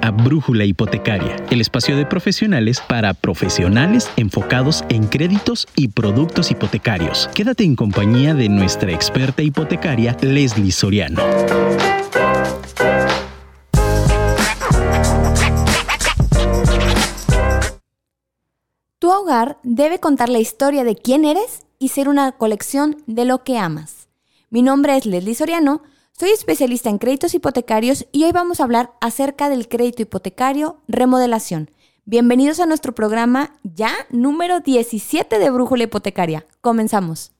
A Brújula Hipotecaria, el espacio de profesionales para profesionales enfocados en créditos y productos hipotecarios. Quédate en compañía de nuestra experta hipotecaria, Leslie Soriano. Tu hogar debe contar la historia de quién eres y ser una colección de lo que amas. Mi nombre es Leslie Soriano soy especialista en créditos hipotecarios y hoy vamos a hablar acerca del crédito hipotecario remodelación. Bienvenidos a nuestro programa ya número 17 de Brújula Hipotecaria. Comenzamos.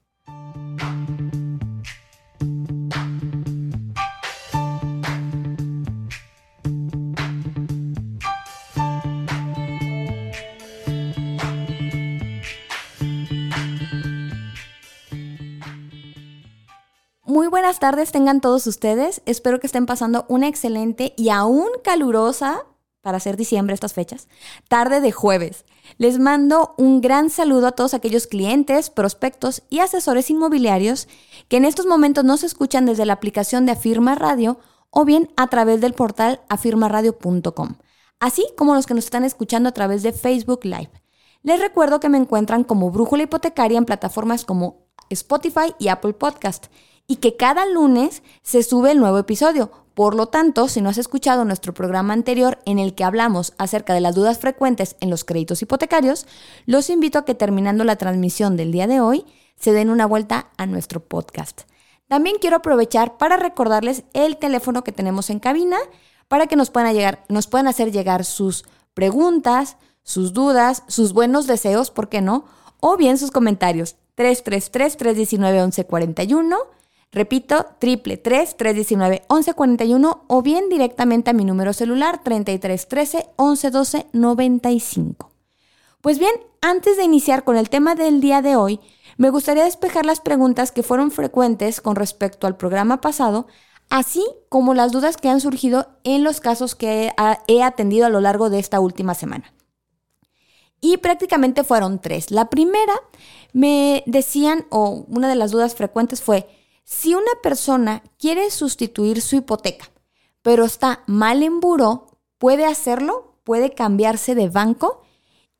Muy buenas tardes tengan todos ustedes. Espero que estén pasando una excelente y aún calurosa, para ser diciembre estas fechas, tarde de jueves. Les mando un gran saludo a todos aquellos clientes, prospectos y asesores inmobiliarios que en estos momentos nos escuchan desde la aplicación de Afirma Radio o bien a través del portal afirmaradio.com, así como los que nos están escuchando a través de Facebook Live. Les recuerdo que me encuentran como Brújula Hipotecaria en plataformas como Spotify y Apple Podcast y que cada lunes se sube el nuevo episodio. Por lo tanto, si no has escuchado nuestro programa anterior en el que hablamos acerca de las dudas frecuentes en los créditos hipotecarios, los invito a que terminando la transmisión del día de hoy, se den una vuelta a nuestro podcast. También quiero aprovechar para recordarles el teléfono que tenemos en cabina para que nos puedan, llegar, nos puedan hacer llegar sus preguntas, sus dudas, sus buenos deseos, ¿por qué no? O bien sus comentarios. 333-319-1141 Repito, triple 319 1141 o bien directamente a mi número celular 3313 1112 95. Pues bien, antes de iniciar con el tema del día de hoy, me gustaría despejar las preguntas que fueron frecuentes con respecto al programa pasado, así como las dudas que han surgido en los casos que he atendido a lo largo de esta última semana. Y prácticamente fueron tres. La primera me decían, o una de las dudas frecuentes fue, si una persona quiere sustituir su hipoteca, pero está mal en buró, ¿puede hacerlo? ¿Puede cambiarse de banco?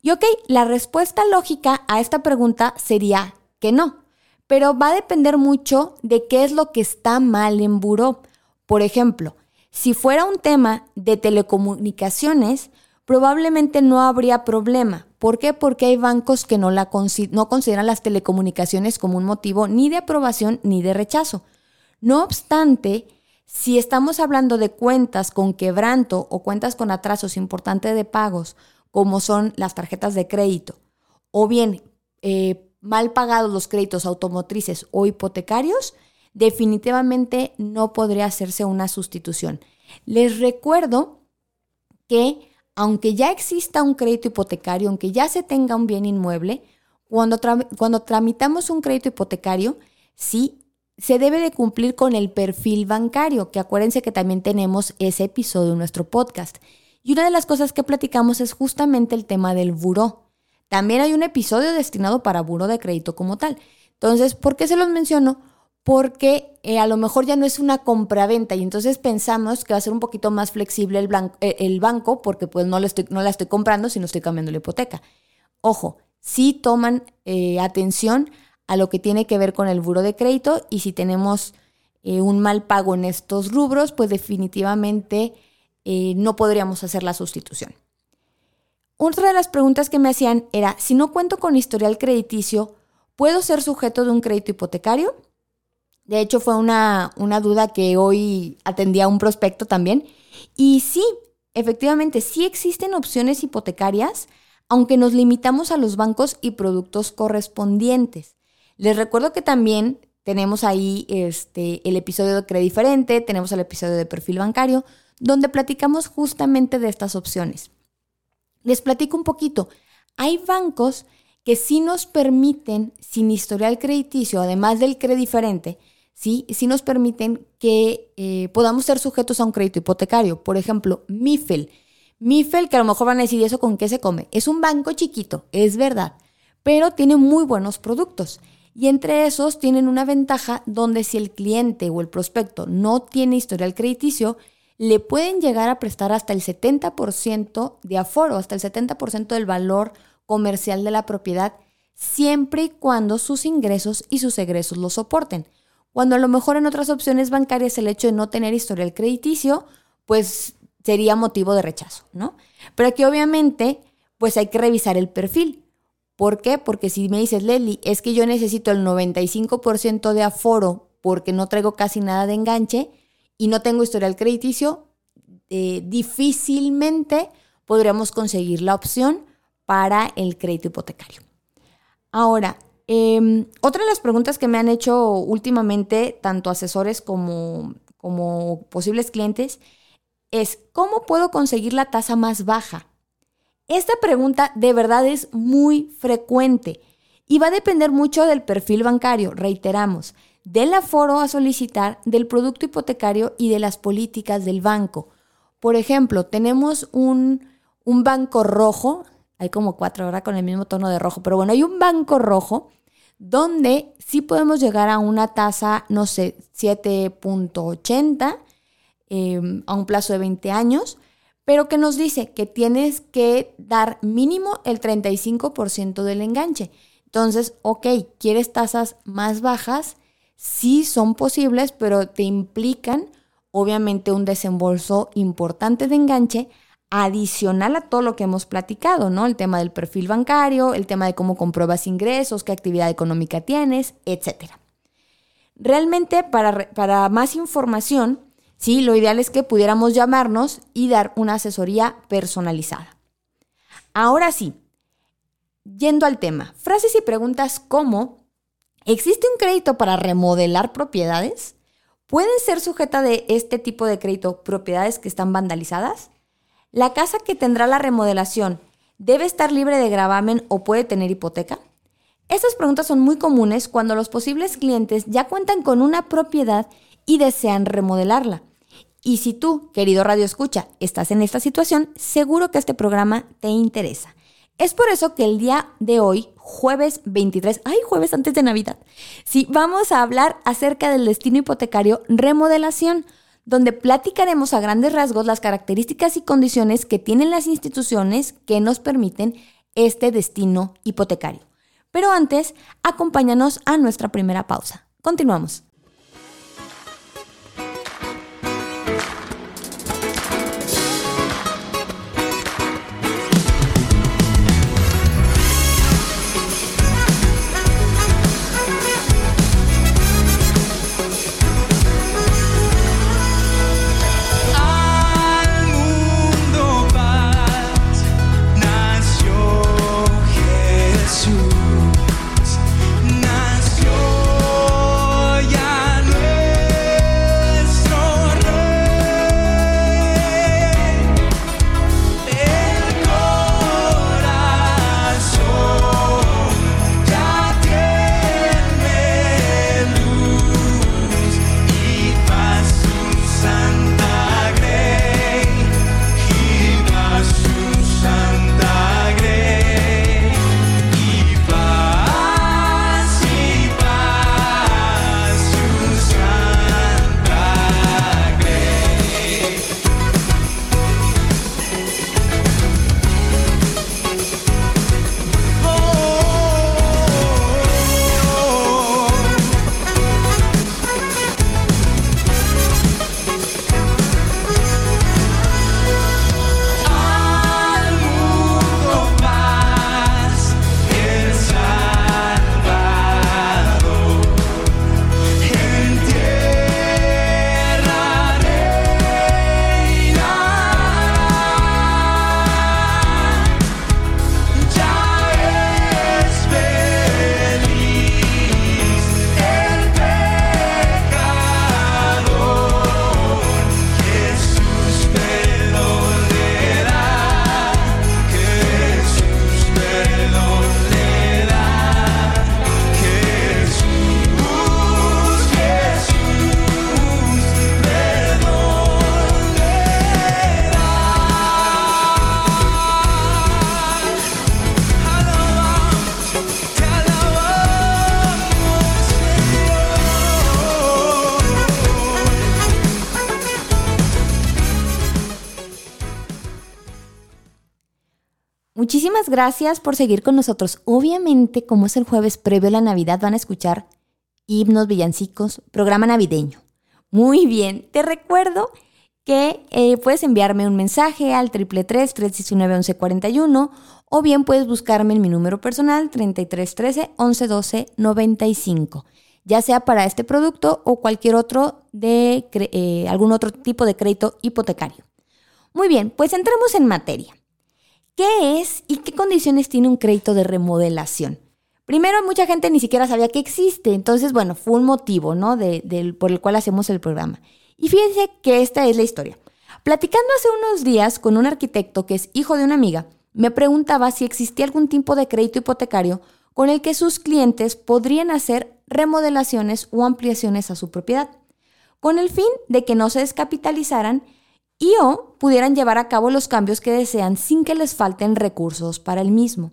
Y ok, la respuesta lógica a esta pregunta sería que no, pero va a depender mucho de qué es lo que está mal en buró. Por ejemplo, si fuera un tema de telecomunicaciones, probablemente no habría problema. ¿Por qué? Porque hay bancos que no, consideran las telecomunicaciones como un motivo ni de aprobación ni de rechazo. No obstante, si estamos hablando de cuentas con quebranto o cuentas con atrasos importantes de pagos, como son las tarjetas de crédito, o bien eh, mal pagados los créditos automotrices o hipotecarios, definitivamente no podría hacerse una sustitución. Les recuerdo que aunque ya exista un crédito hipotecario, aunque ya se tenga un bien inmueble, cuando, cuando tramitamos un crédito hipotecario, sí se debe de cumplir con el perfil bancario, que acuérdense que también tenemos ese episodio en nuestro podcast. Y una de las cosas que platicamos es justamente el tema del buró. También hay un episodio destinado para buró de crédito como tal. Entonces, ¿por qué se los menciono? Porque eh, a lo mejor ya no es una compraventa y entonces pensamos que va a ser un poquito más flexible el, eh, banco porque pues no, la estoy comprando, sino estoy cambiando la hipoteca. Ojo, sí toman eh, atención a lo que tiene que ver con el buro de crédito y si tenemos un mal pago en estos rubros, pues definitivamente no podríamos hacer la sustitución. Otra de las preguntas que me hacían era, si no cuento con historial crediticio, ¿puedo ser sujeto de un crédito hipotecario? De hecho, fue una, duda que hoy atendía un prospecto también. Y sí, efectivamente, sí existen opciones hipotecarias, aunque nos limitamos a los bancos y productos correspondientes. Les recuerdo que también tenemos ahí este, el episodio de Crédito Diferente, tenemos el episodio de Perfil Bancario, donde platicamos justamente de estas opciones. Les platico un poquito. Hay bancos que sí nos permiten, sin historial crediticio, además del Crédito Diferente, ¿sí? nos permiten que eh, podamos ser sujetos a un crédito hipotecario. Por ejemplo, MIFEL. MIFEL, que a lo mejor van a decir, eso con qué se come? Es un banco chiquito, es verdad, pero tiene muy buenos productos. Y entre esos tienen una ventaja donde si el cliente o el prospecto no tiene historial crediticio, le pueden llegar a prestar hasta el 70% de aforo, hasta el 70% del valor comercial de la propiedad, siempre y cuando sus ingresos y sus egresos lo soporten. Cuando a lo mejor en otras opciones bancarias el hecho de no tener historial crediticio, pues sería motivo de rechazo, ¿no? Pero aquí obviamente, pues hay que revisar el perfil. ¿Por qué? Porque si me dices, Leslie, es que yo necesito el 95% de aforo porque no traigo casi nada de enganche y no tengo historial crediticio, eh, difícilmente podríamos conseguir la opción para el crédito hipotecario. Ahora, em, otra de las preguntas que me han hecho últimamente, tanto asesores como, como posibles clientes, es ¿cómo puedo conseguir la tasa más baja? Esta pregunta de verdad es muy frecuente y va a depender mucho del perfil bancario, reiteramos, del aforo a solicitar, del producto hipotecario y de las políticas del banco. Por ejemplo, tenemos un, un banco rojo, hay como cuatro ahora con el mismo tono de rojo, pero bueno, hay un banco rojo donde sí podemos llegar a una tasa, no sé, 7.80 em, a un plazo de 20 años pero que nos dice que tienes que dar mínimo el 35% del enganche. Entonces, ok, ¿quieres tasas más bajas? Sí son posibles, pero te implican obviamente un desembolso importante de enganche adicional a todo lo que hemos platicado, ¿no? El tema del perfil bancario, el tema de cómo compruebas ingresos, qué actividad económica tienes, etc. Realmente, para, para más información, Sí, lo ideal es que pudiéramos llamarnos y dar una asesoría personalizada. Ahora sí, yendo al tema, frases y preguntas como, ¿existe un crédito para remodelar propiedades? ¿Pueden ser sujeta de este tipo de crédito propiedades que están vandalizadas? ¿La casa que tendrá la remodelación debe estar libre de gravamen o puede tener hipoteca? Estas preguntas son muy comunes cuando los posibles clientes ya cuentan con una propiedad y desean remodelarla. Y si tú, querido Radio Escucha, estás en esta situación, seguro que este programa te interesa. Es por eso que el día de hoy, jueves 23, ay, jueves antes de Navidad, sí, vamos a hablar acerca del destino hipotecario remodelación, donde platicaremos a grandes rasgos las características y condiciones que tienen las instituciones que nos permiten este destino hipotecario. Pero antes, acompáñanos a nuestra primera pausa. Continuamos. Muchísimas gracias por seguir con nosotros. Obviamente, como es el jueves previo a la Navidad, van a escuchar himnos, villancicos, programa navideño. Muy bien, te recuerdo que eh, puedes enviarme un mensaje al 333-319-1141 o bien puedes buscarme en mi número personal 3313-1112-95, ya sea para este producto o cualquier otro de eh, algún otro tipo de crédito hipotecario. Muy bien, pues entremos en materia. ¿Qué es y qué condiciones tiene un crédito de remodelación? Primero, mucha gente ni siquiera sabía que existe, entonces, bueno, fue un motivo, ¿no? por el cual hacemos el programa. Y fíjense que esta es la historia. Platicando hace unos días con un arquitecto que es hijo de una amiga, me preguntaba si existía algún tipo de crédito hipotecario con el que sus clientes podrían hacer remodelaciones o ampliaciones a su propiedad, con el fin de que no se descapitalizaran y o pudieran llevar a cabo los cambios que desean sin que les falten recursos para el mismo.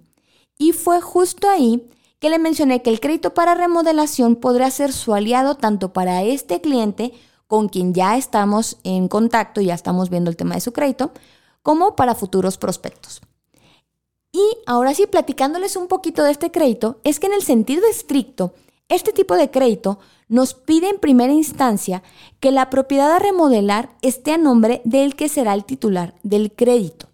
Y fue justo ahí que le mencioné que el crédito para remodelación podría ser su aliado tanto para este cliente con quien ya estamos en contacto ya estamos viendo el tema de su crédito, como para futuros prospectos. Y ahora sí, platicándoles un poquito de este crédito, es que en el sentido estricto, este tipo de crédito nos pide en primera instancia que la propiedad a remodelar esté a nombre del que será el titular del crédito.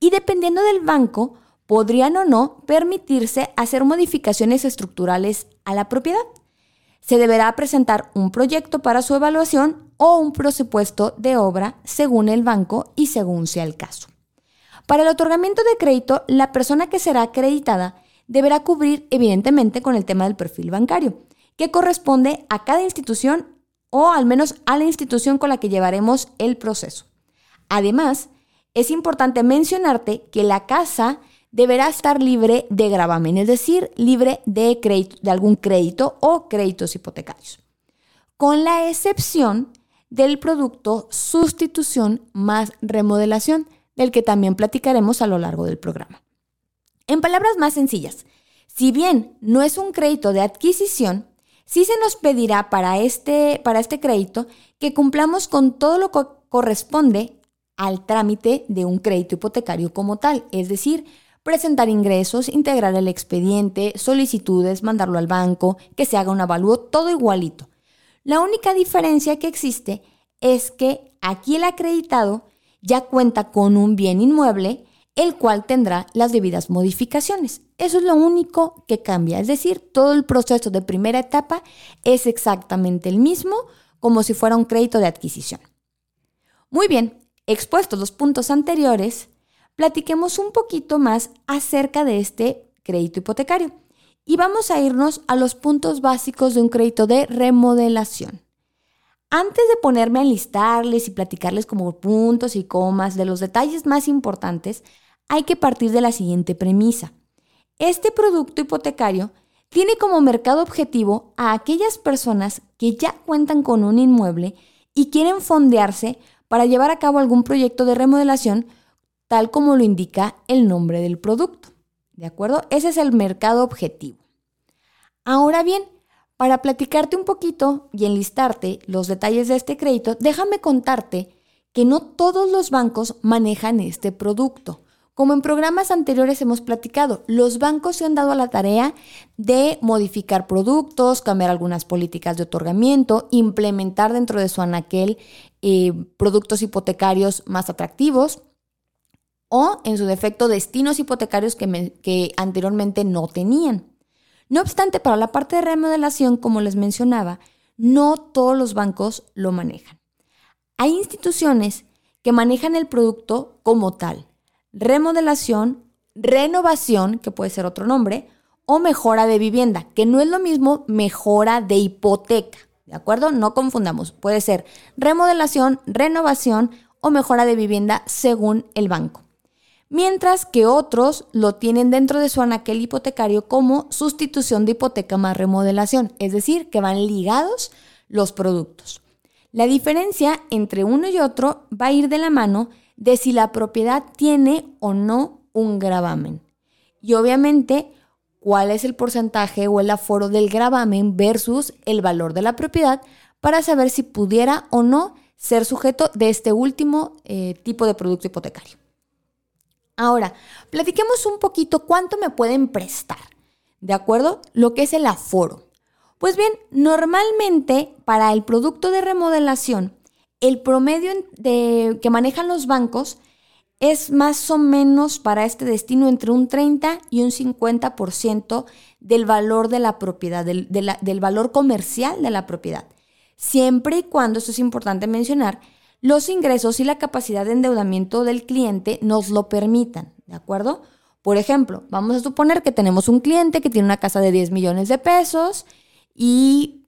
Y dependiendo del banco, podrían o no permitirse hacer modificaciones estructurales a la propiedad. Se deberá presentar un proyecto para su evaluación o un presupuesto de obra según el banco y según sea el caso. Para el otorgamiento de crédito, la persona que será acreditada deberá cubrir evidentemente con el tema del perfil bancario, que corresponde a cada institución o al menos a la institución con la que llevaremos el proceso. Además, es importante mencionarte que la casa deberá estar libre de gravamen, es decir, libre de, crédito, de algún crédito o créditos hipotecarios, con la excepción del producto sustitución más remodelación, del que también platicaremos a lo largo del programa. En palabras más sencillas, si bien no es un crédito de adquisición, sí se nos pedirá para este, para este crédito que cumplamos con todo lo que corresponde al trámite de un crédito hipotecario como tal, es decir, presentar ingresos, integrar el expediente, solicitudes, mandarlo al banco, que se haga un avalúo, todo igualito. La única diferencia que existe es que aquí el acreditado ya cuenta con un bien inmueble, el cual tendrá las debidas modificaciones. Eso es lo único que cambia, es decir, todo el proceso de primera etapa es exactamente el mismo como si fuera un crédito de adquisición. Muy bien, expuestos los puntos anteriores, platiquemos un poquito más acerca de este crédito hipotecario. Y vamos a irnos a los puntos básicos de un crédito de remodelación. Antes de ponerme a listarles y platicarles como puntos y comas de los detalles más importantes, hay que partir de la siguiente premisa. Este producto hipotecario tiene como mercado objetivo a aquellas personas que ya cuentan con un inmueble y quieren fondearse para llevar a cabo algún proyecto de remodelación tal como lo indica el nombre del producto. ¿De acuerdo? Ese es el mercado objetivo. Ahora bien, para platicarte un poquito y enlistarte los detalles de este crédito, déjame contarte que no todos los bancos manejan este producto. Como en programas anteriores hemos platicado, los bancos se han dado a la tarea de modificar productos, cambiar algunas políticas de otorgamiento, implementar dentro de su anaquel eh, productos hipotecarios más atractivos o, en su defecto, destinos hipotecarios que, que anteriormente no tenían. No obstante, para la parte de remodelación, como les mencionaba, no todos los bancos lo manejan. Hay instituciones que manejan el producto como tal. Remodelación, renovación, que puede ser otro nombre, o mejora de vivienda, que no es lo mismo mejora de hipoteca. ¿De acuerdo? No confundamos. Puede ser remodelación, renovación o mejora de vivienda según el banco mientras que otros lo tienen dentro de su anaquel hipotecario como sustitución de hipoteca más remodelación, es decir, que van ligados los productos. La diferencia entre uno y otro va a ir de la mano de si la propiedad tiene o no un gravamen. Y obviamente, cuál es el porcentaje o el aforo del gravamen versus el valor de la propiedad para saber si pudiera o no ser sujeto de este último eh, tipo de producto hipotecario. Ahora, platiquemos un poquito cuánto me pueden prestar, ¿de acuerdo? Lo que es el aforo. Pues bien, normalmente para el producto de remodelación, el promedio de, que manejan los bancos es más o menos para este destino entre un 30 y un 50% del valor de la propiedad, del, del valor comercial de la propiedad. Siempre y cuando, esto es importante mencionar, los ingresos y la capacidad de endeudamiento del cliente nos lo permitan, ¿de acuerdo? Por ejemplo, vamos a suponer que tenemos un cliente que tiene una casa de 10 millones de pesos y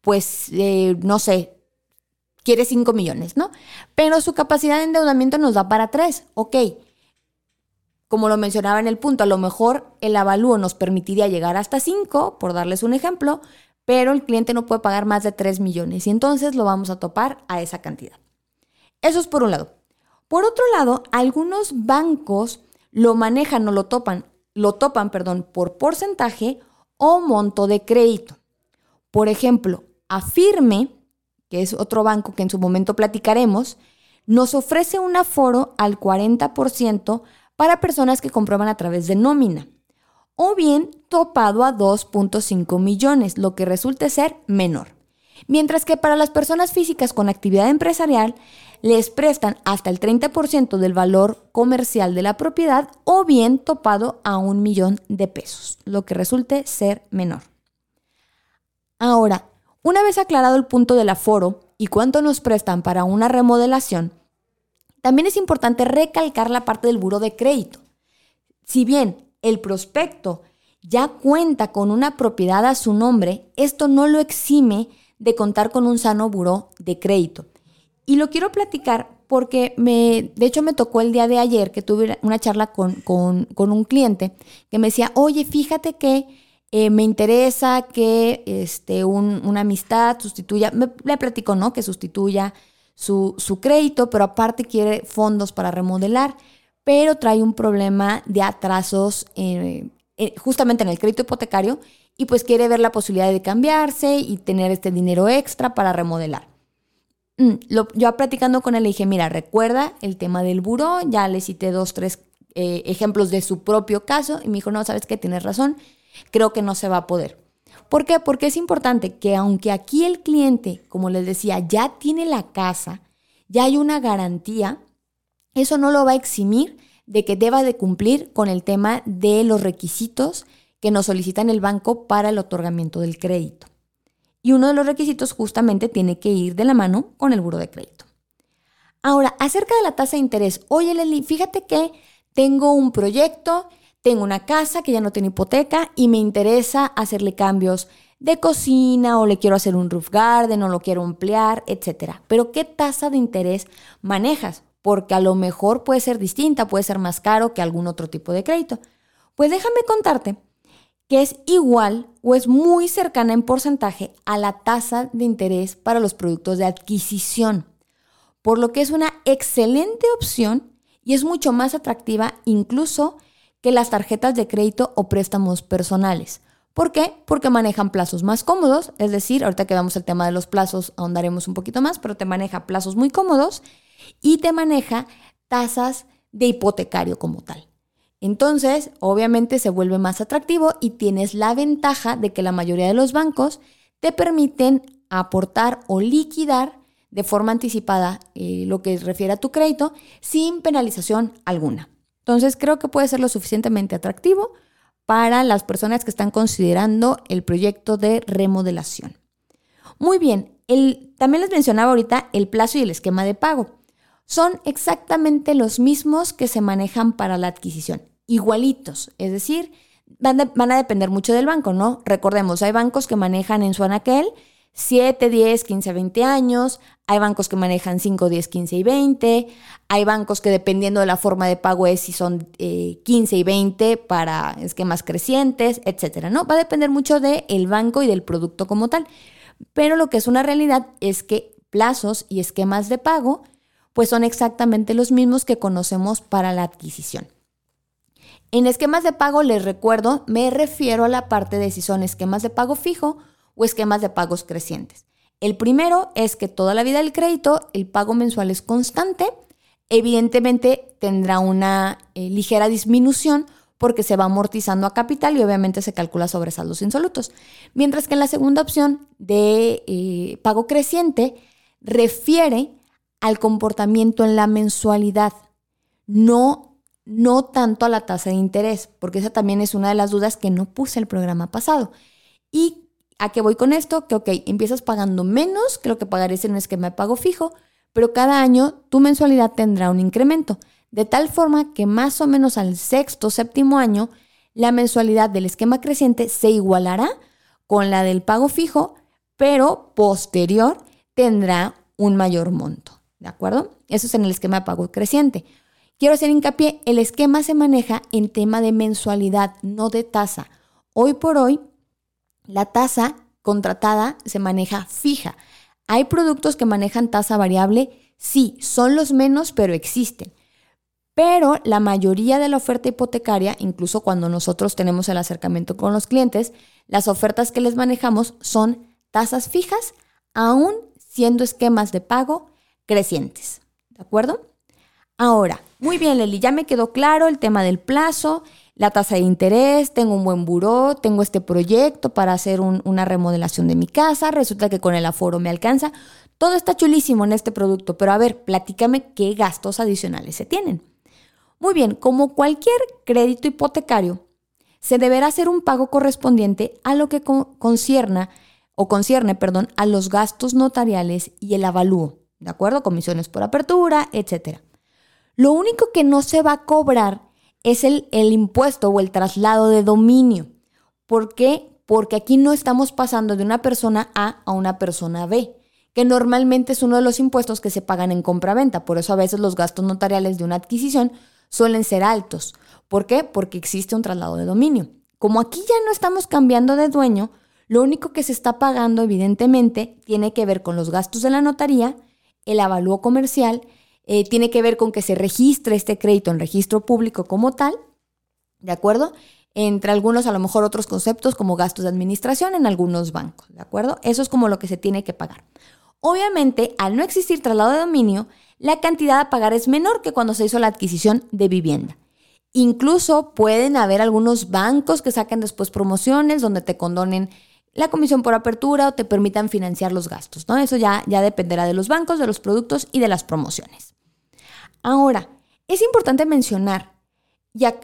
pues, eh, no sé, quiere 5 millones, ¿no? Pero su capacidad de endeudamiento nos da para 3, ok. Como lo mencionaba en el punto, a lo mejor el avalúo nos permitiría llegar hasta 5, por darles un ejemplo, pero el cliente no puede pagar más de 3 millones y entonces lo vamos a topar a esa cantidad. Eso es por un lado. Por otro lado, algunos bancos lo manejan o lo topan, lo topan, perdón, por porcentaje o monto de crédito. Por ejemplo, Afirme, que es otro banco que en su momento platicaremos, nos ofrece un aforo al 40% para personas que comprueban a través de nómina, o bien topado a 2.5 millones, lo que resulte ser menor. Mientras que para las personas físicas con actividad empresarial les prestan hasta el 30% del valor comercial de la propiedad o bien topado a un millón de pesos, lo que resulte ser menor. Ahora, una vez aclarado el punto del aforo y cuánto nos prestan para una remodelación, también es importante recalcar la parte del buro de crédito. Si bien el prospecto ya cuenta con una propiedad a su nombre, esto no lo exime de contar con un sano buró de crédito. Y lo quiero platicar porque me, de hecho me tocó el día de ayer que tuve una charla con, un cliente que me decía, oye, fíjate que eh, me interesa que este, una amistad sustituya, me, le platico, ¿no? Que sustituya su, crédito, pero aparte quiere fondos para remodelar, pero trae un problema de atrasos eh, eh, justamente en el crédito hipotecario y pues quiere ver la posibilidad de cambiarse y tener este dinero extra para remodelar. Mm, yo platicando con él le dije, mira, recuerda el tema del buró, ya le cité dos, tres ejemplos de su propio caso y me dijo, no, sabes que tienes razón, creo que no se va a poder. ¿Por qué? Porque es importante que aunque aquí el cliente, como les decía, ya tiene la casa, ya hay una garantía, eso no lo va a eximir de que deba de cumplir con el tema de los requisitos que nos solicitan el banco para el otorgamiento del crédito. Y uno de los requisitos justamente tiene que ir de la mano con el buro de crédito. Ahora, acerca de la tasa de interés, oye fíjate que tengo un proyecto, tengo una casa que ya no tiene hipoteca y me interesa hacerle cambios de cocina o le quiero hacer un roof garden o lo quiero ampliar, etc. Pero ¿qué tasa de interés manejas? Porque a lo mejor puede ser distinta, puede ser más caro que algún otro tipo de crédito. Pues déjame contarte que es igual o es muy cercana en porcentaje a la tasa de interés para los productos de adquisición, por lo que es una excelente opción y es mucho más atractiva incluso que las tarjetas de crédito o préstamos personales. ¿Por qué? Porque manejan plazos más cómodos, es decir, ahorita que el tema de los plazos, ahondaremos un poquito más, pero te maneja plazos muy cómodos y te maneja tasas de hipotecario como tal. Entonces, obviamente se vuelve más atractivo y tienes la ventaja de que la mayoría de los bancos te permiten aportar o liquidar de forma anticipada eh, lo que refiere a tu crédito sin penalización alguna. Entonces, creo que puede ser lo suficientemente atractivo para las personas que están considerando el proyecto de remodelación. Muy bien, también les mencionaba ahorita el plazo y el esquema de pago son exactamente los mismos que se manejan para la adquisición, igualitos, es decir, van, a depender mucho del banco, ¿no? Recordemos, hay bancos que manejan en su anaquel 7, 10, 15, 20 años, hay bancos que manejan 5, 10, 15 y 20, hay bancos que dependiendo de la forma de pago es si son 15 eh, y 20 para esquemas crecientes, etcétera, ¿no? Va a depender mucho del banco y del producto como tal. Pero lo que es una realidad es que plazos y esquemas de pago pues son exactamente los mismos que conocemos para la adquisición. En esquemas de pago, les recuerdo, me refiero a la parte de si son esquemas de pago fijo o esquemas de pagos crecientes. El primero es que toda la vida del crédito el pago mensual es constante. evidentemente tendrá una eh, ligera disminución porque se va amortizando a capital y obviamente se calcula sobre saldos insolutos. Mientras que en la segunda opción de eh, pago creciente refiere al comportamiento en la mensualidad, no, no tanto a la tasa de interés, porque esa también es una de las dudas que no puse el programa pasado. ¿Y a qué voy con esto? Que, ok, empiezas pagando menos que lo que pagarías en un esquema de pago fijo, pero cada año tu mensualidad tendrá un incremento de tal forma que más o menos al sexto, séptimo año, la mensualidad del esquema creciente se igualará con la del pago fijo, pero posterior tendrá un mayor monto. ¿De acuerdo? Eso es en el esquema de pago creciente. Quiero hacer hincapié, el esquema se maneja en tema de mensualidad, no de tasa. Hoy por hoy, la tasa contratada se maneja fija. ¿Hay productos que manejan tasa variable? Sí, son los menos, pero existen. Pero la mayoría de la oferta hipotecaria, incluso cuando nosotros tenemos el acercamiento con los clientes, las ofertas que les manejamos son tasas fijas, aún siendo esquemas de pago crecientes. ¿De acuerdo? Ahora, muy bien, Leli, ya me quedó claro el tema del plazo, la tasa de interés, tengo un buen buró, tengo este proyecto para hacer una remodelación de mi casa, resulta que con el aforo me alcanza. Todo está chulísimo en este producto, pero a ver, platícame qué gastos adicionales se tienen. Muy bien, como cualquier crédito hipotecario, se deberá hacer un pago correspondiente a lo que concierna o concierne, perdón, a los gastos notariales y el avalúo, ¿de acuerdo? Comisiones por apertura, etc. Lo único que no se va a cobrar es el, el impuesto o el traslado de dominio. ¿Por qué? Porque aquí no estamos pasando de una persona A a una persona B que normalmente es uno de los impuestos que se pagan en compra-venta. Por eso a veces los gastos notariales de una adquisición suelen ser altos. ¿Por qué? Porque existe un traslado de dominio. Como aquí ya no estamos cambiando de dueño, lo único que se está pagando evidentemente tiene que ver con los gastos de la notaría, el avalúo comercial, eh, tiene que ver con que se registre este crédito en registro público como tal, ¿de acuerdo? Entre algunos, a lo mejor otros conceptos como gastos de administración en algunos bancos, ¿de acuerdo? Eso es como lo que se tiene que pagar. Obviamente, al no existir traslado de dominio, la cantidad a pagar es menor que cuando se hizo la adquisición de vivienda. Incluso pueden haber algunos bancos que saquen después promociones donde te condonen la comisión por apertura o te permitan financiar los gastos, ¿no? Eso ya, ya dependerá de los bancos, de los productos y de las promociones. Ahora, es importante mencionar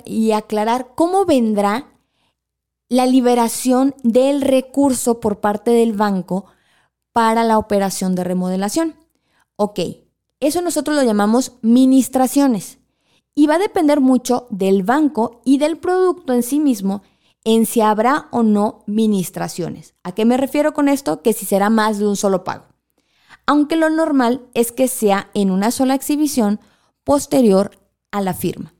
y, aclarar cómo vendrá la liberación del recurso por parte del banco para la operación de remodelación. Ok, eso nosotros lo llamamos ministraciones y va a depender mucho del banco y del producto en sí mismo en si habrá o no ministraciones. ¿A qué me refiero con esto? Que si será más de un solo pago. Aunque lo normal es que sea en una sola exhibición posterior a la firma.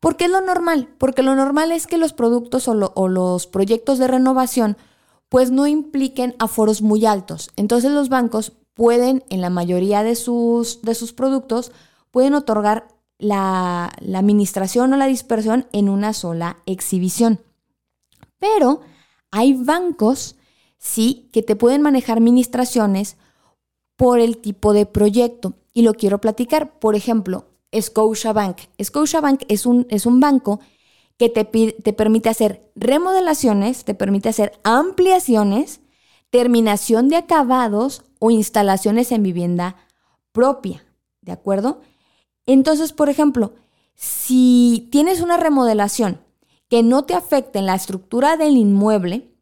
¿Por qué es lo normal? Porque lo normal es que los productos o, los proyectos de renovación pues no impliquen aforos muy altos. Entonces los bancos pueden, en la mayoría de sus, de sus productos, pueden otorgar la, la administración o la dispersión en una sola exhibición. Pero hay bancos, sí, que te pueden manejar administraciones por el tipo de proyecto. Y lo quiero platicar. Por ejemplo, Scotiabank. Scotiabank es un, es un banco que te, te permite hacer remodelaciones, te permite hacer ampliaciones, terminación de acabados o instalaciones en vivienda propia, ¿de acuerdo? Entonces, por ejemplo, si tienes una remodelación que no te afecte en la estructura del inmueble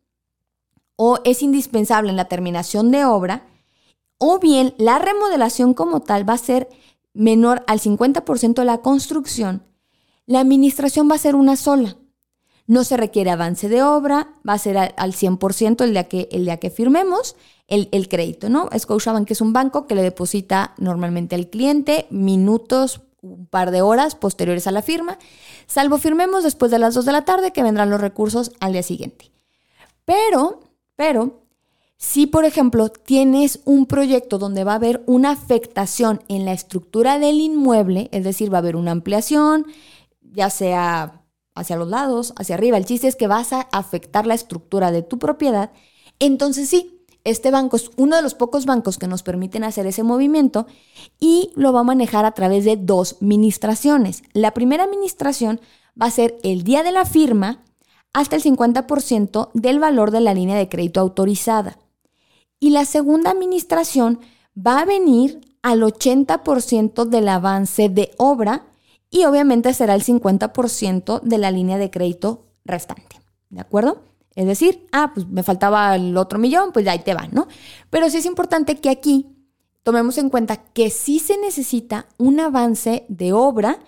o es indispensable en la terminación de obra, o bien la remodelación como tal va a ser menor al 50% de la construcción, la administración va a ser una sola. No se requiere avance de obra, va a ser al 100% el día que, el día que firmemos el, el crédito, ¿no? Scotiabank es un banco que le deposita normalmente al cliente minutos, un par de horas posteriores a la firma, salvo firmemos después de las 2 de la tarde que vendrán los recursos al día siguiente. Pero, pero, si por ejemplo tienes un proyecto donde va a haber una afectación en la estructura del inmueble, es decir, va a haber una ampliación, ya sea hacia los lados, hacia arriba. El chiste es que vas a afectar la estructura de tu propiedad. Entonces sí, Este banco es uno de los pocos bancos que nos permiten hacer ese movimiento y lo va a manejar a través de dos ministraciones. La primera administración va a ser el día de la firma hasta el 50% del valor de la línea de crédito autorizada. Y la segunda administración va a venir al 80% del avance de obra y obviamente será el 50% de la línea de crédito restante. ¿De acuerdo? Es decir, ah, pues me faltaba el otro millón, pues ahí te va, ¿no? Pero sí es importante que aquí tomemos en cuenta que sí se necesita un avance de obra,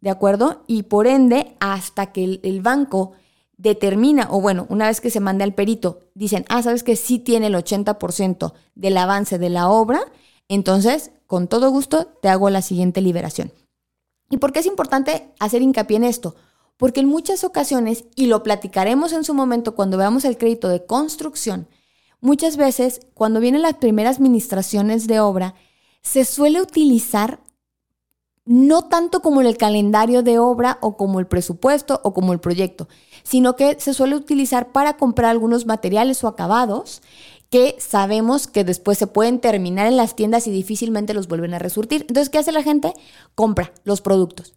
¿de acuerdo? Y por ende, hasta que el, el banco determina, o bueno, una vez que se mande al perito, dicen, ah, sabes que sí tiene el 80% del avance de la obra, entonces, con todo gusto, te hago la siguiente liberación. ¿Y por qué es importante hacer hincapié en esto? Porque en muchas ocasiones, y lo platicaremos en su momento cuando veamos el crédito de construcción, muchas veces cuando vienen las primeras administraciones de obra, se suele utilizar no tanto como el calendario de obra o como el presupuesto o como el proyecto, sino que se suele utilizar para comprar algunos materiales o acabados que sabemos que después se pueden terminar en las tiendas y difícilmente los vuelven a resurtir. Entonces, ¿qué hace la gente? Compra los productos.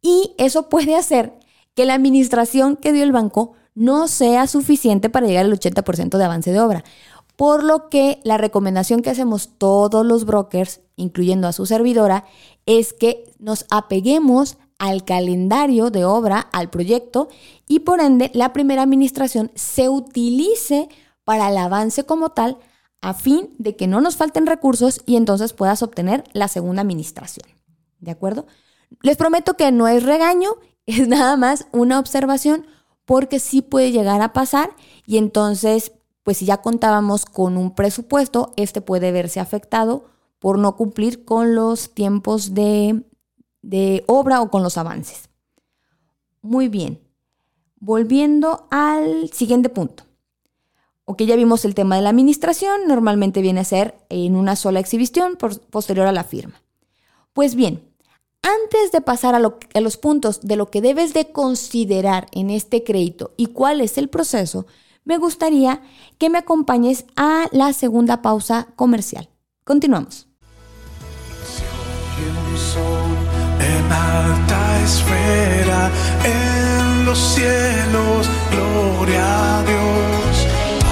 Y eso puede hacer que la administración que dio el banco no sea suficiente para llegar al 80% de avance de obra. Por lo que la recomendación que hacemos todos los brokers, incluyendo a su servidora, es que nos apeguemos al calendario de obra, al proyecto, y por ende la primera administración se utilice para el avance como tal, a fin de que no nos falten recursos y entonces puedas obtener la segunda administración. ¿De acuerdo? Les prometo que no es regaño, es nada más una observación porque sí puede llegar a pasar y entonces pues si ya contábamos con un presupuesto, este puede verse afectado por no cumplir con los tiempos de, de obra o con los avances. Muy bien, volviendo al siguiente punto. Ok, ya vimos el tema de la administración, normalmente viene a ser en una sola exhibición posterior a la firma. Pues bien, antes de pasar a, los puntos de lo que debes de considerar en este crédito y cuál es el proceso, me gustaría que me acompañes a la segunda pausa comercial. Continuamos. En alta esfera, en los cielos, gloria a Dios.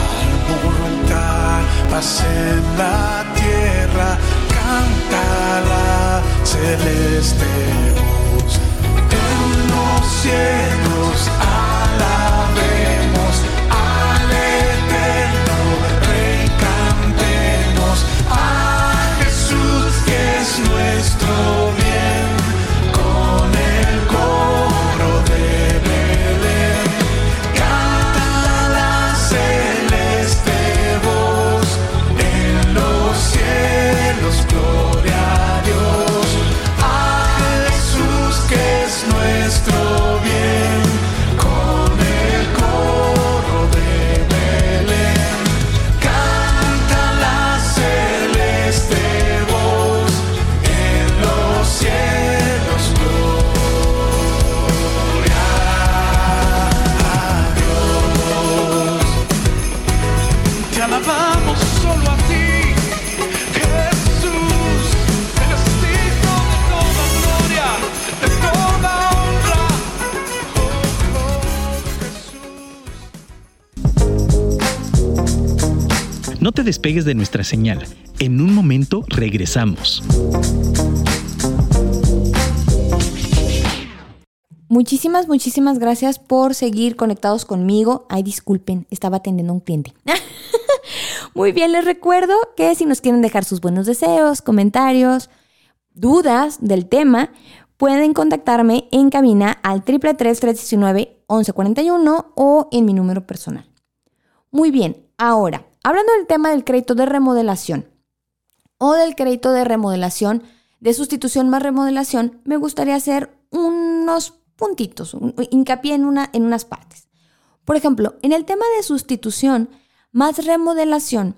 Al voluntad, paz en la tierra, canta la celeste voz. En los cielos, alabemos nuestro No te despegues de nuestra señal. En un momento regresamos. Muchísimas, muchísimas gracias por seguir conectados conmigo. Ay, disculpen, estaba atendiendo a un cliente. Muy bien, les recuerdo que si nos quieren dejar sus buenos deseos, comentarios, dudas del tema, pueden contactarme en cabina al 333-319-1141 o en mi número personal. Muy bien, ahora, hablando del tema del crédito de remodelación o del crédito de remodelación, de sustitución más remodelación, me gustaría hacer unos puntitos, un- hincapié en, una, en unas partes. Por ejemplo, en el tema de sustitución más remodelación,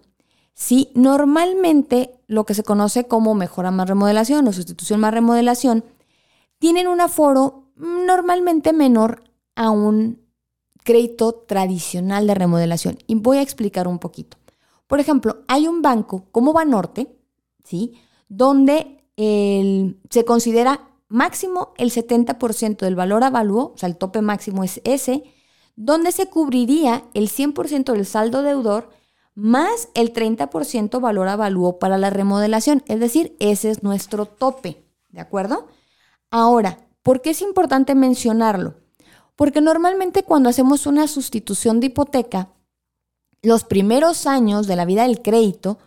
sí, normalmente lo que se conoce como mejora más remodelación o sustitución más remodelación, tienen un aforo normalmente menor a un crédito tradicional de remodelación. Y voy a explicar un poquito. Por ejemplo, hay un banco como Banorte, ¿sí? Donde el- se considera máximo el 70% del valor avalúo, o sea, el tope máximo es ese, donde se cubriría el 100% del saldo deudor más el 30% valor avalúo para la remodelación. Es decir, ese es nuestro tope, ¿de acuerdo? Ahora, ¿por qué es importante mencionarlo? Porque normalmente cuando hacemos una sustitución de hipoteca, los primeros años de la vida del crédito,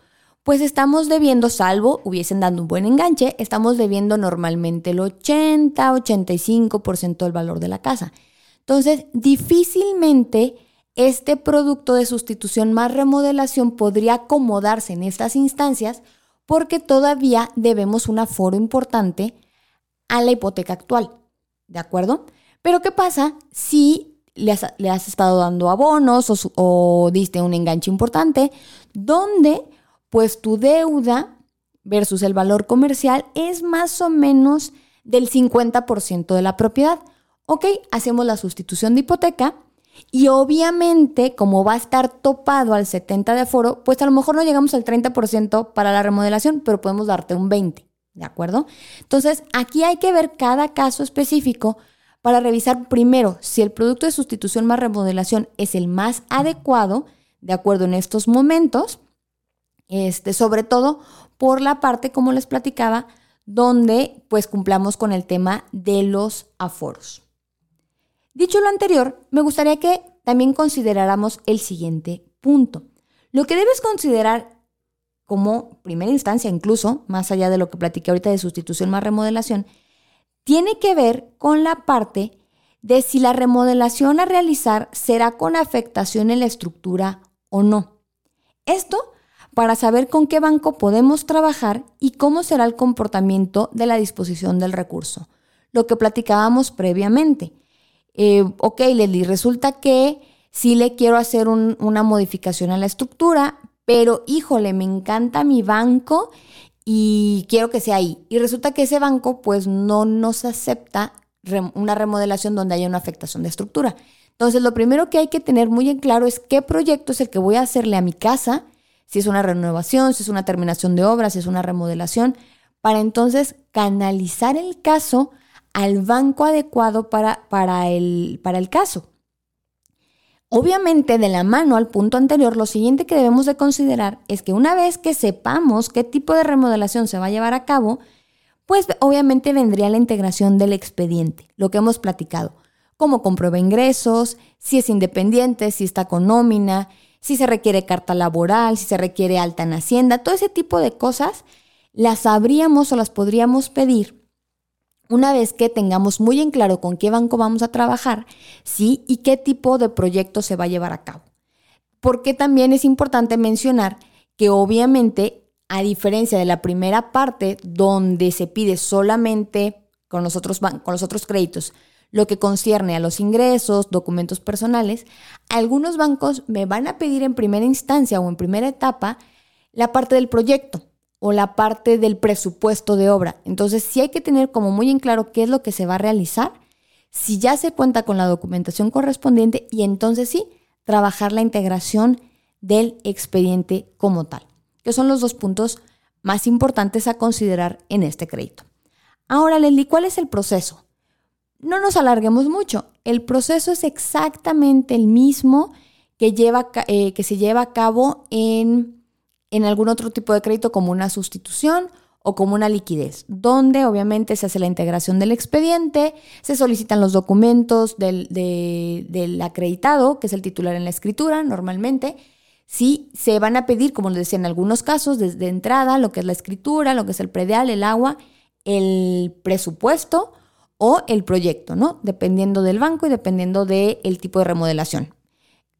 pues estamos debiendo, salvo hubiesen dado un buen enganche, estamos debiendo normalmente el 80, 85% del valor de la casa. Entonces, difícilmente este producto de sustitución más remodelación podría acomodarse en estas instancias porque todavía debemos un aforo importante a la hipoteca actual. ¿De acuerdo? Pero ¿qué pasa si le has, estado dando abonos o, o diste un enganche importante donde pues tu deuda versus el valor comercial es más o menos del 50% de la propiedad? Ok, hacemos la sustitución de hipoteca y obviamente como va a estar topado al 70% de aforo, pues a lo mejor no llegamos al 30% para la remodelación, pero podemos darte un 20%. ¿De acuerdo? Entonces, aquí hay que ver cada caso específico para revisar primero si el producto de sustitución más remodelación es el más adecuado, de acuerdo en estos momentos, este, sobre todo por la parte, como les platicaba, donde pues cumplamos con el tema de los aforos. Dicho lo anterior, me gustaría que también consideráramos el siguiente punto. Lo que debes considerar como primera instancia, incluso, más allá de lo que platiqué ahorita de sustitución más remodelación, tiene que ver con la parte de si la remodelación a realizar será con afectación en la estructura o no. Esto para saber con qué banco podemos trabajar y cómo será el comportamiento de la disposición del recurso. Lo que platicábamos previamente. Eh, ok, Leslie, resulta que sí le quiero hacer un- una modificación a la estructura, pero híjole, me encanta mi banco y quiero que sea ahí. Y resulta que ese banco pues no nos acepta una remodelación donde haya una afectación de estructura. Entonces, lo primero que hay que tener muy en claro es qué proyecto es el que voy a hacerle a mi casa, si es una renovación, si es una terminación de obras, si es una remodelación, para entonces canalizar el caso al banco adecuado para, para, el, para el caso. Obviamente, de la mano al punto anterior, lo siguiente que debemos de considerar es que una vez que sepamos qué tipo de remodelación se va a llevar a cabo, pues obviamente vendría la integración del expediente, lo que hemos platicado, cómo comprueba ingresos, si es independiente, si está con nómina, si se requiere carta laboral, si se requiere alta en Hacienda, todo ese tipo de cosas las sabríamos o las podríamos pedir una vez que tengamos muy en claro con qué banco vamos a trabajar, sí, y qué tipo de proyecto se va a llevar a cabo. Porque también es importante mencionar que obviamente, a diferencia de la primera parte, donde se pide solamente con los otros, con los otros créditos, lo que concierne a los ingresos, documentos personales, algunos bancos me van a pedir en primera instancia o en primera etapa la parte del proyecto o la parte del presupuesto de obra. Entonces, sí hay que tener como muy en claro qué es lo que se va a realizar, si ya se cuenta con la documentación correspondiente y entonces sí, trabajar la integración del expediente como tal, que son los dos puntos más importantes a considerar en este crédito. Ahora, Leslie, ¿cuál es el proceso? No nos alarguemos mucho. El proceso es exactamente el mismo que, lleva, eh, que se lleva a cabo en, en algún otro tipo de crédito como una sustitución o como una liquidez, donde obviamente se hace la integración del expediente, se solicitan los documentos del, de- del acreditado, que es el titular en la escritura normalmente, Sí, se van a pedir, como les decía en algunos casos, desde entrada, lo que es la escritura, lo que es el predial, el agua, el presupuesto o el proyecto, ¿no? Dependiendo del banco y dependiendo del tipo de remodelación.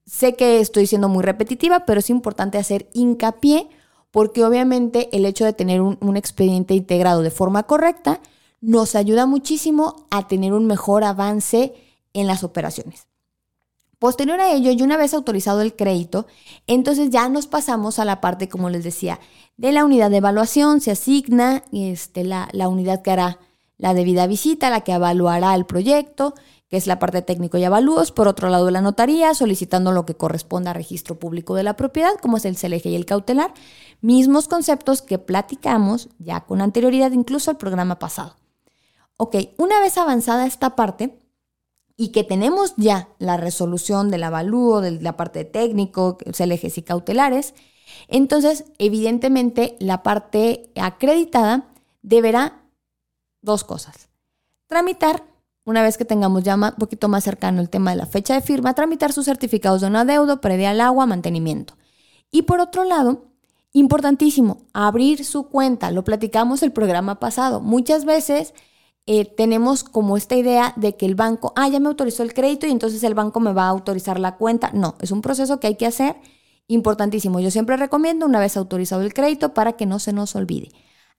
Sé que estoy siendo muy repetitiva, pero es importante hacer hincapié porque obviamente el hecho de tener un, expediente integrado de forma correcta nos ayuda muchísimo a tener un mejor avance en las operaciones. Posterior a ello, y una vez autorizado el crédito, entonces ya nos pasamos a la parte, como les decía, de la unidad de evaluación, se asigna este, la unidad que hará la debida visita, la que evaluará el proyecto, es la parte técnico y avalúos, por otro lado la notaría, solicitando lo que corresponda a registro público de la propiedad, como es el CLG y el cautelar, mismos conceptos que platicamos ya con anterioridad, incluso al programa pasado. Ok, una vez avanzada esta parte y que tenemos ya la resolución del avalúo, de la parte técnico, CLGs y cautelares, entonces evidentemente la parte acreditada deberá dos cosas. Tramitar una vez que tengamos ya un poquito más cercano el tema de la fecha de firma, tramitar sus certificados de un adeudo, previa al agua, mantenimiento. Y por otro lado, importantísimo, abrir su cuenta. Lo platicamos el programa pasado. Muchas veces eh, tenemos como esta idea de que el banco, ah, ya me autorizó el crédito y entonces el banco me va a autorizar la cuenta. No, es un proceso que hay que hacer importantísimo. Yo siempre recomiendo una vez autorizado el crédito para que no se nos olvide.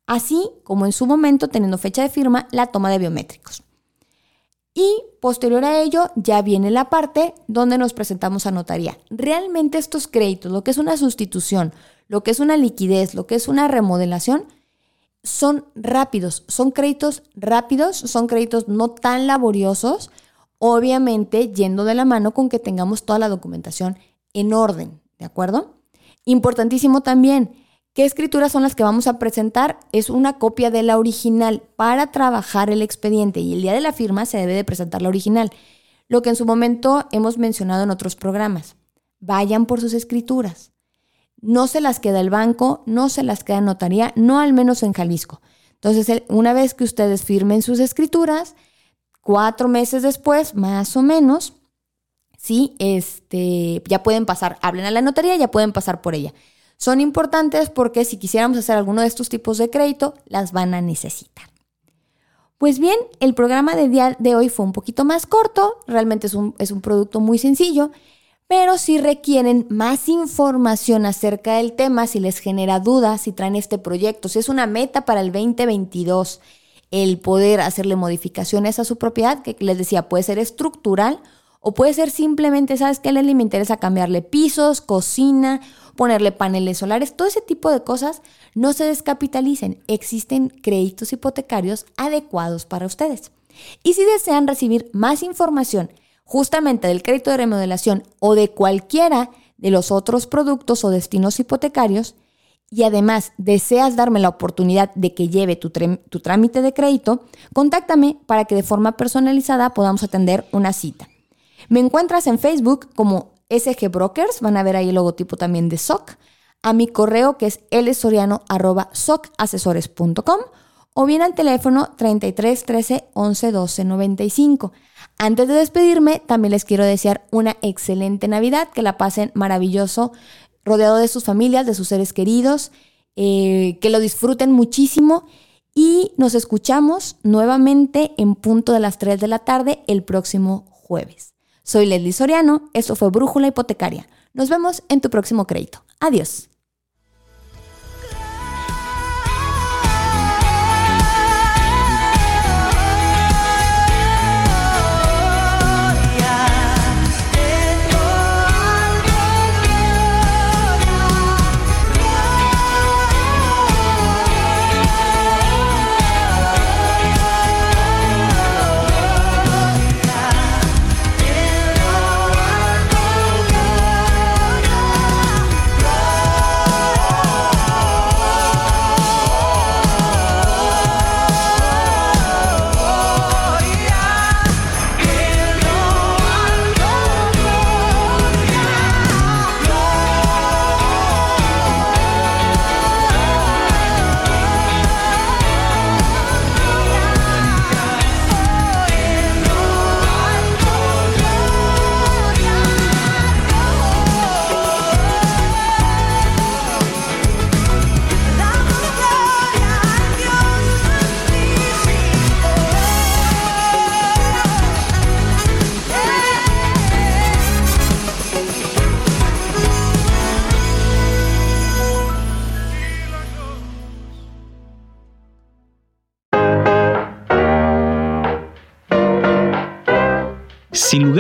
Así como en su momento, teniendo fecha de firma, la toma de biométricos. Y posterior a ello ya viene la parte donde nos presentamos a notaría. Realmente estos créditos, lo que es una sustitución, lo que es una liquidez, lo que es una remodelación, son rápidos, son créditos rápidos, son créditos no tan laboriosos, obviamente yendo de la mano con que tengamos toda la documentación en orden, ¿de acuerdo? Importantísimo también, ¿Qué escrituras son las que vamos a presentar? Es una copia de la original para trabajar el expediente y el día de la firma se debe de presentar la original. Lo que en su momento hemos mencionado en otros programas. Vayan por sus escrituras. No se las queda el banco, no se las queda notaría, no al menos en Jalisco. Entonces, una vez que ustedes firmen sus escrituras, cuatro meses después, más o menos, sí, este, ya pueden pasar, hablen a la notaría, ya pueden pasar por ella. Son importantes porque si quisiéramos hacer alguno de estos tipos de crédito, las van a necesitar. Pues bien, el programa de día de hoy fue un poquito más corto, realmente es un, es un producto muy sencillo, pero si requieren más información acerca del tema, si les genera dudas, si traen este proyecto, si es una meta para el 2022, el poder hacerle modificaciones a su propiedad, que les decía, puede ser estructural o puede ser simplemente, ¿sabes qué? Leslie me interesa cambiarle pisos, cocina ponerle paneles solares, todo ese tipo de cosas, no se descapitalicen. Existen créditos hipotecarios adecuados para ustedes. Y si desean recibir más información justamente del crédito de remodelación o de cualquiera de los otros productos o destinos hipotecarios, y además deseas darme la oportunidad de que lleve tu, tu, trámite de crédito, contáctame para que de forma personalizada podamos atender una cita. Me encuentras en Facebook como SG Brokers, van a ver ahí el logotipo también de SOC, a mi correo que es lsoriano.socasesores.com o bien al teléfono 33 13 11 12 95. Antes de despedirme, también les quiero desear una excelente Navidad, que la pasen maravilloso, rodeado de sus familias, de sus seres queridos, eh, que lo disfruten muchísimo y nos escuchamos nuevamente en punto de las 3 de la tarde el próximo jueves. Soy Leslie Soriano, esto fue Brújula Hipotecaria. Nos vemos en tu próximo crédito. Adiós.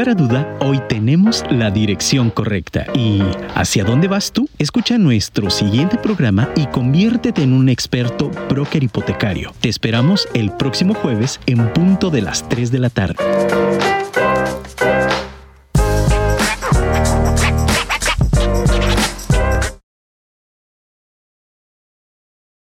Lugar a duda, hoy tenemos la dirección correcta. ¿Y hacia dónde vas tú? Escucha nuestro siguiente programa y conviértete en un experto broker hipotecario. Te esperamos el próximo jueves en punto de las 3 de la tarde.